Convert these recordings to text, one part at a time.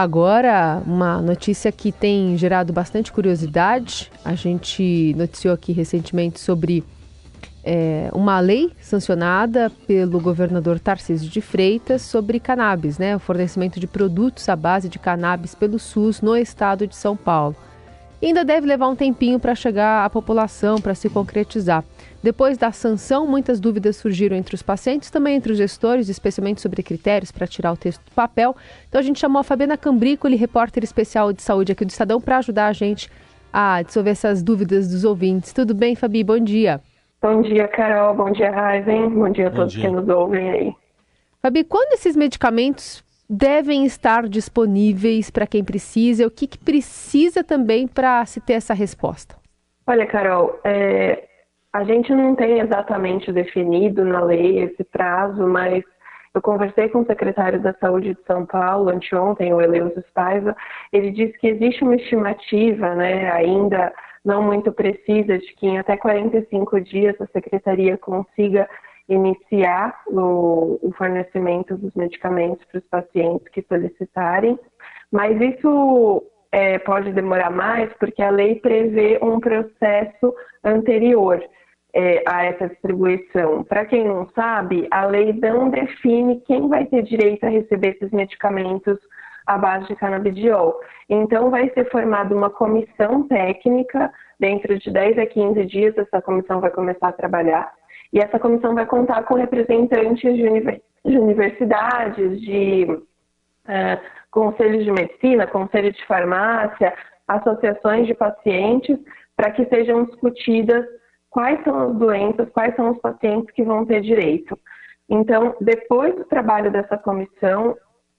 Agora, uma notícia que tem gerado bastante curiosidade. A gente noticiou aqui recentemente sobre é, uma lei sancionada pelo governador Tarcísio de Freitas sobre cannabis, né? O fornecimento de produtos à base de cannabis pelo SUS no estado de São Paulo. Ainda deve levar um tempinho para chegar à população, para se concretizar. Depois da sanção, muitas dúvidas surgiram entre os pacientes, também entre os gestores, especialmente sobre critérios para tirar o texto do papel. Então a gente chamou a Fabiana Cambricoli, repórter especial de saúde aqui do Estadão, para ajudar a gente a dissolver essas dúvidas dos ouvintes. Tudo bem, Fabi? Bom dia. Bom dia, Carol. Bom dia, Raizen. Bom dia a todos dia. que nos ouvem aí. Fabi, quando esses medicamentos devem estar disponíveis para quem precisa? O que, que precisa também para se ter essa resposta? Olha, Carol, é, a gente não tem exatamente definido na lei esse prazo, mas eu conversei com o secretário da Saúde de São Paulo anteontem, o Eleuso Spaiva, ele disse que existe uma estimativa, né, ainda não muito precisa, de que em até 45 dias a secretaria consiga iniciar o, o fornecimento dos medicamentos para os pacientes que solicitarem, mas isso é, pode demorar mais porque a lei prevê um processo anterior é, a essa distribuição. Para quem não sabe, a lei não define quem vai ter direito a receber esses medicamentos à base de canabidiol. Então, vai ser formada uma comissão técnica, dentro de 10 a 15 dias, essa comissão vai começar a trabalhar. E essa comissão vai contar com representantes de, de universidades, de uh, conselhos de medicina, conselho de farmácia, associações de pacientes, para que sejam discutidas quais são as doenças, quais são os pacientes que vão ter direito. Então, depois do trabalho dessa comissão,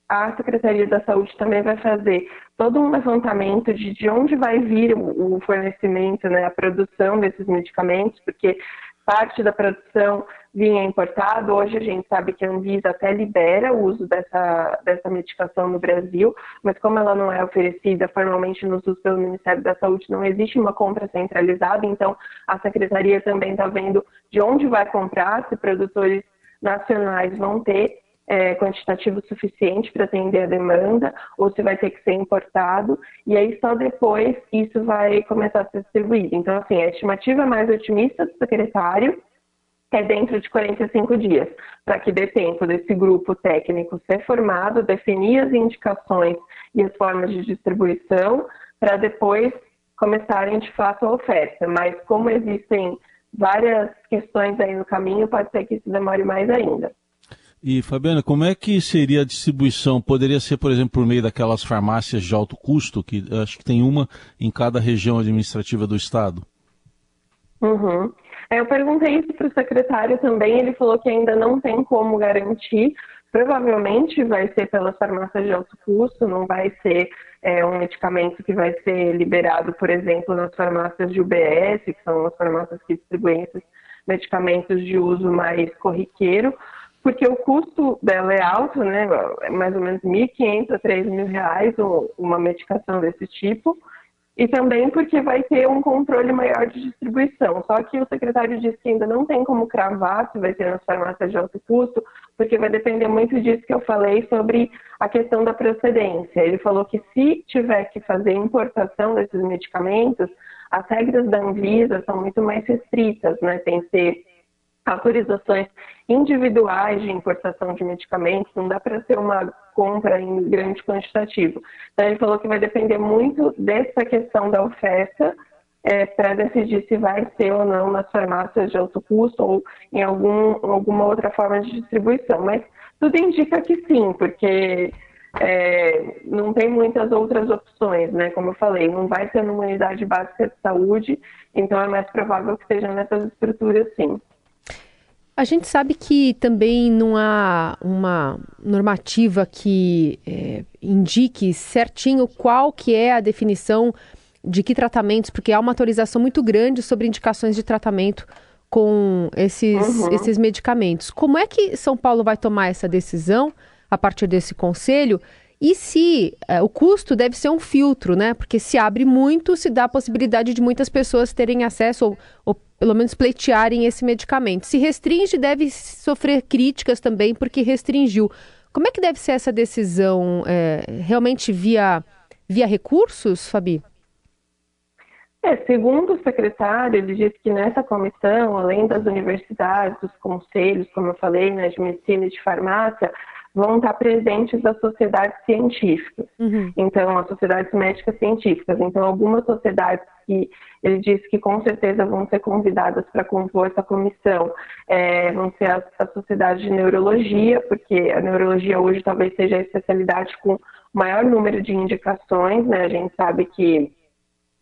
a Secretaria da Saúde também vai fazer todo um levantamento de, de onde vai vir o, fornecimento, né, a produção desses medicamentos, porque parte da produção vinha importado. Hoje a gente sabe que a Anvisa até libera o uso dessa, dessa medicação no Brasil, mas como ela não é oferecida formalmente nos usos pelo Ministério da Saúde, não existe uma compra centralizada, então a Secretaria também está vendo de onde vai comprar, se produtores nacionais vão ter é, quantitativo suficiente para atender a demanda ou se vai ter que ser importado e aí só depois isso vai começar a ser distribuído. Então, assim, a estimativa mais otimista do secretário é dentro de 45 dias, para que dê tempo desse grupo técnico ser formado, definir as indicações e as formas de distribuição, para depois começarem de fato a oferta. Mas como existem várias questões aí no caminho, pode ser que isso demore mais ainda. E, Fabiana, como é que seria a distribuição? Poderia ser, por exemplo, por meio daquelas farmácias de alto custo, que acho que tem uma em cada região administrativa do Estado? Uhum. Eu perguntei isso para o secretário também, ele falou que ainda não tem como garantir. Provavelmente vai ser pelas farmácias de alto custo, não vai ser é, um medicamento que vai ser liberado, por exemplo, nas farmácias de UBS, que são as farmácias que distribuem esses medicamentos de uso mais corriqueiro porque o custo dela é alto, né? É mais ou menos 1.500 a 3.000 reais uma medicação desse tipo, e também porque vai ter um controle maior de distribuição. Só que o secretário disse que ainda não tem como cravar se vai ser nas farmácias de alto custo, porque vai depender muito disso que eu falei sobre a questão da procedência. Ele falou que se tiver que fazer importação desses medicamentos, as regras da Anvisa são muito mais restritas, né? Tem que ser autorizações individuais de importação de medicamentos, não dá para ser uma compra em grande quantitativo. Então, ele falou que vai depender muito dessa questão da oferta é, para decidir se vai ser ou não nas farmácias de alto custo ou em algum, alguma outra forma de distribuição. Mas tudo indica que sim, porque é, não tem muitas outras opções, né? Como eu falei, não vai ser numa unidade básica de saúde, então é mais provável que seja nessas estruturas sim. A gente sabe que também não há uma normativa que é, indique certinho qual que é a definição de que tratamentos, porque há uma autorização muito grande sobre indicações de tratamento com esses, uhum. esses medicamentos. Como é que São Paulo vai tomar essa decisão a partir desse conselho? E se é, o custo deve ser um filtro, né? Porque se abre muito, se dá a possibilidade de muitas pessoas terem acesso ou, ou pelo menos pleitearem esse medicamento. Se restringe, deve sofrer críticas também, porque restringiu. Como é que deve ser essa decisão? É, realmente via, via recursos, Fabi? É, segundo o secretário, ele disse que nessa comissão, além das universidades, dos conselhos, como eu falei, né, de medicina e de farmácia, vão estar presentes as sociedades científicas. Uhum. Então, as sociedades médicas científicas. Então, algumas sociedades que ele disse que com certeza vão ser convidadas para compor essa comissão é, vão ser as, as sociedades de neurologia, porque a neurologia hoje talvez seja a especialidade com maior número de indicações, né? A gente sabe que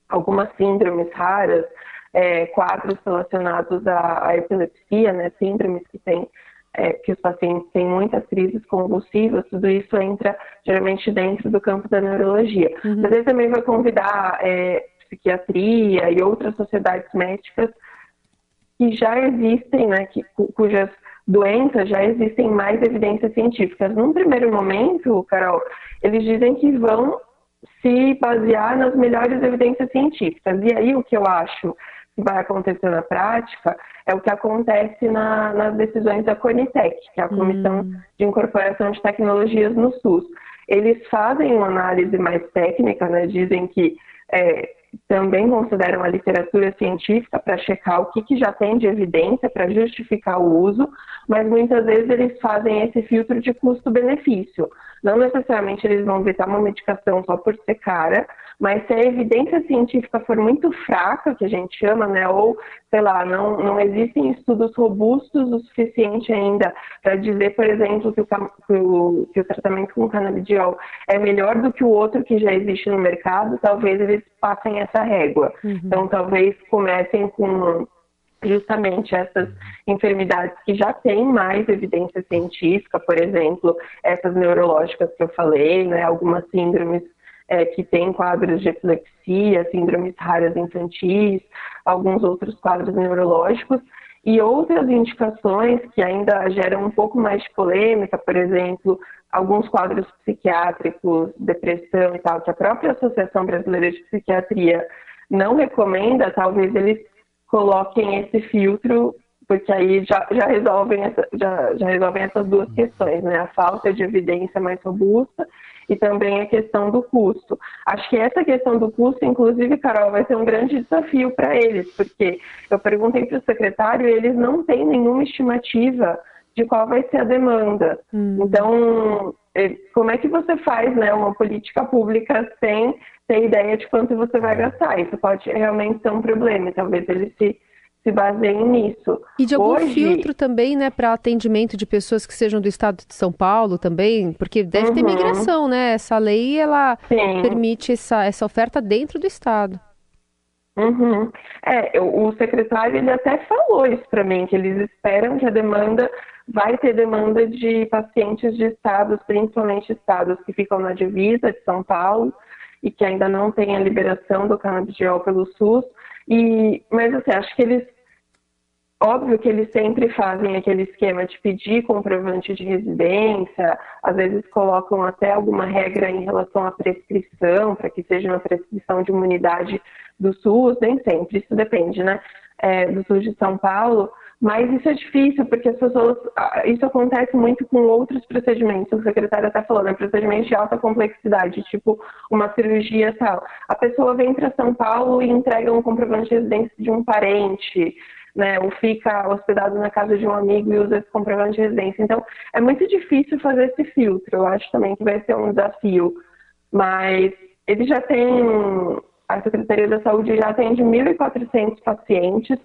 algumas síndromes raras, é, quadros relacionados à, à, epilepsia, né, síndromes que tem é, que os pacientes têm muitas crises convulsivas, tudo isso entra geralmente dentro do campo da neurologia. Uhum. Mas ele também vai convidar é, psiquiatria e outras sociedades médicas que já existem, né, que, cujas doenças já existem mais evidências científicas. Num primeiro momento, Carol, eles dizem que vão se basear nas melhores evidências científicas. E aí o que eu acho que vai acontecer na prática é o que acontece na, nas decisões da Conitec, que é a Comissão hum. de Incorporação de Tecnologias no SUS. Eles fazem uma análise mais técnica, né? dizem que é, também consideram a literatura científica para checar o que, que já tem de evidência para justificar o uso, mas muitas vezes eles fazem esse filtro de custo-benefício. Não necessariamente eles vão vetar uma medicação só por ser cara, mas se a evidência científica for muito fraca, que a gente chama, né, ou, sei lá, não, não existem estudos robustos o suficiente ainda para dizer, por exemplo, que o, que o, que o tratamento com canabidiol é melhor do que o outro que já existe no mercado, talvez eles passem essa régua. Uhum. Então, talvez comecem com justamente essas enfermidades que já têm mais evidência científica, por exemplo, essas neurológicas que eu falei, né, algumas síndromes é, que têm quadros de epilepsia, síndromes raras infantis, alguns outros quadros neurológicos, e outras indicações que ainda geram um pouco mais de polêmica, por exemplo, alguns quadros psiquiátricos, depressão e tal, que a própria Associação Brasileira de Psiquiatria não recomenda, talvez eles coloquem esse filtro, porque aí já, já, resolvem, essa, já, já resolvem essas duas questões, né? A falta de evidência mais robusta e também a questão do custo. Acho que essa questão do custo, inclusive, Carol, vai ser um grande desafio para eles, porque eu perguntei para o secretário e eles não têm nenhuma estimativa de qual vai ser a demanda. Hum. Então, é, como é que você faz né, uma política pública sem ter ideia de quanto você vai gastar? Isso pode realmente ser um problema, talvez eles se, se baseiem nisso. E de algum Hoje... filtro também, né, para atendimento de pessoas que sejam do estado de São Paulo também, porque deve uhum. ter migração, né? Essa lei, ela Sim. permite essa, essa oferta dentro do estado. Uhum. É, o secretário ele até falou isso para mim, que eles esperam que a demanda vai ter demanda de pacientes de estados, principalmente estados que ficam na divisa de São Paulo e que ainda não têm a liberação do canabidiol pelo SUS. E, mas assim, acho que eles Óbvio que eles sempre fazem aquele esquema de pedir comprovante de residência, às vezes colocam até alguma regra em relação à prescrição, para que seja uma prescrição de imunidade do SUS, nem sempre, isso depende, né? É, do SUS de São Paulo, mas isso é difícil, porque as pessoas. Isso acontece muito com outros procedimentos. O secretário até falou, né? Procedimentos de alta complexidade, tipo uma cirurgia tal. A pessoa vem para São Paulo e entrega um comprovante de residência de um parente, né? Ou fica hospedado na casa de um amigo e usa esse comprovante de residência. Então, é muito difícil fazer esse filtro. Eu acho também que vai ser um desafio. Mas ele já tem. A Secretaria da Saúde já atende 1.400 pacientes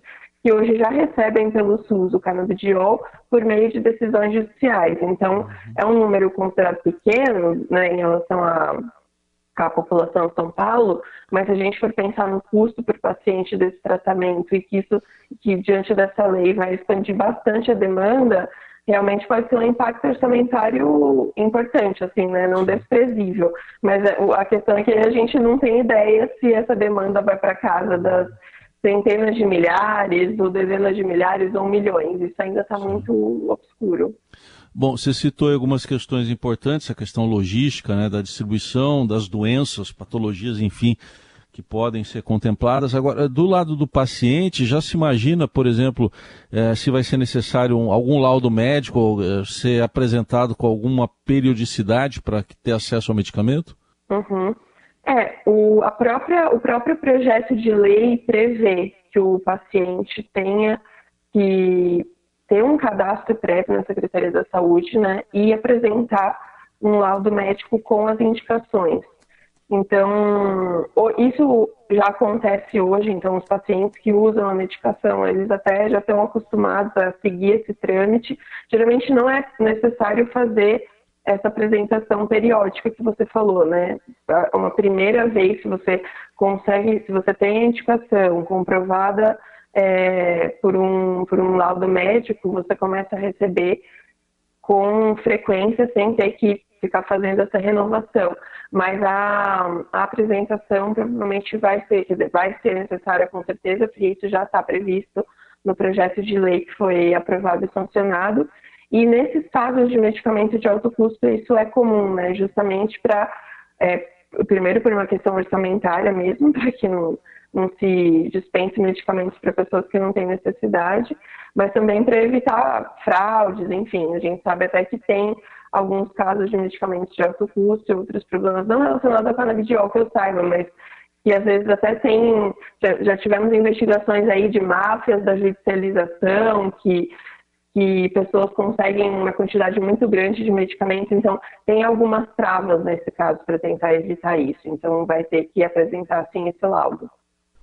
que hoje já recebem pelo SUS o canabidiol por meio de decisões judiciais. Então, uhum. é um número considerado pequeno né, em relação à, à população de São Paulo, mas se a gente for pensar no custo por paciente desse tratamento e que isso, que diante dessa lei vai expandir bastante a demanda, realmente pode ser um impacto orçamentário importante, assim, né? Não desprezível. Mas é, a questão é que a gente não tem ideia se essa demanda vai para casa das centenas de milhares, ou dezenas de milhares, ou milhões. Isso ainda está muito obscuro. Bom, você citou algumas questões importantes, a questão logística, né, da distribuição das doenças, patologias, enfim, que podem ser contempladas. Agora, do lado do paciente, já se imagina, por exemplo, eh, se vai ser necessário um, algum laudo médico ou eh, ser apresentado com alguma periodicidade para ter acesso ao medicamento? Uhum. É, o, a própria, o próprio projeto de lei prevê que o paciente tenha que ter um cadastro prévio na Secretaria da Saúde né, e apresentar um laudo médico com as indicações. Então, isso já acontece hoje, então os pacientes que usam a medicação, eles até já estão acostumados a seguir esse trâmite. Geralmente não é necessário fazer essa apresentação periódica que você falou, né? Uma primeira vez, se você consegue, se você tem a indicação comprovada é, por, um, por um laudo médico, você começa a receber com frequência sem ter que ficar fazendo essa renovação. Mas a, a apresentação provavelmente vai ser, vai ser necessária com certeza, porque isso já está previsto no projeto de lei que foi aprovado e sancionado. E nesses casos de medicamento de alto custo, isso é comum, né? Justamente para, é, primeiro por uma questão orçamentária mesmo, para que não, não se dispense medicamentos para pessoas que não têm necessidade, mas também para evitar fraudes, enfim, a gente sabe até que tem alguns casos de medicamentos de alto custo e outros problemas, não relacionados à canabidiol que eu saiba, mas que às vezes até tem, já, já tivemos investigações aí de máfias da judicialização, que que pessoas conseguem uma quantidade muito grande de medicamentos, então tem algumas travas nesse caso para tentar evitar isso. Então vai ter que apresentar sim esse laudo.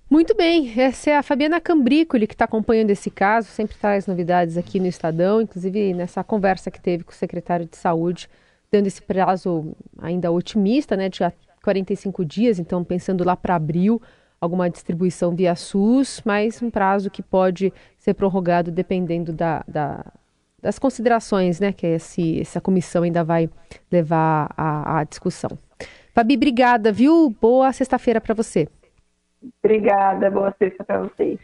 Muito bem, essa é a Fabiana Cambricoli que está acompanhando esse caso, sempre traz novidades aqui no Estadão, inclusive nessa conversa que teve com o secretário de Saúde, dando esse prazo ainda otimista, né, de 45 dias, então pensando lá para abril, alguma distribuição via SUS, mas um prazo que pode ser prorrogado dependendo da, da, das considerações né, que esse, essa comissão ainda vai levar à, à discussão. Fabi, obrigada, viu? Boa sexta-feira para você. Obrigada, boa sexta para vocês.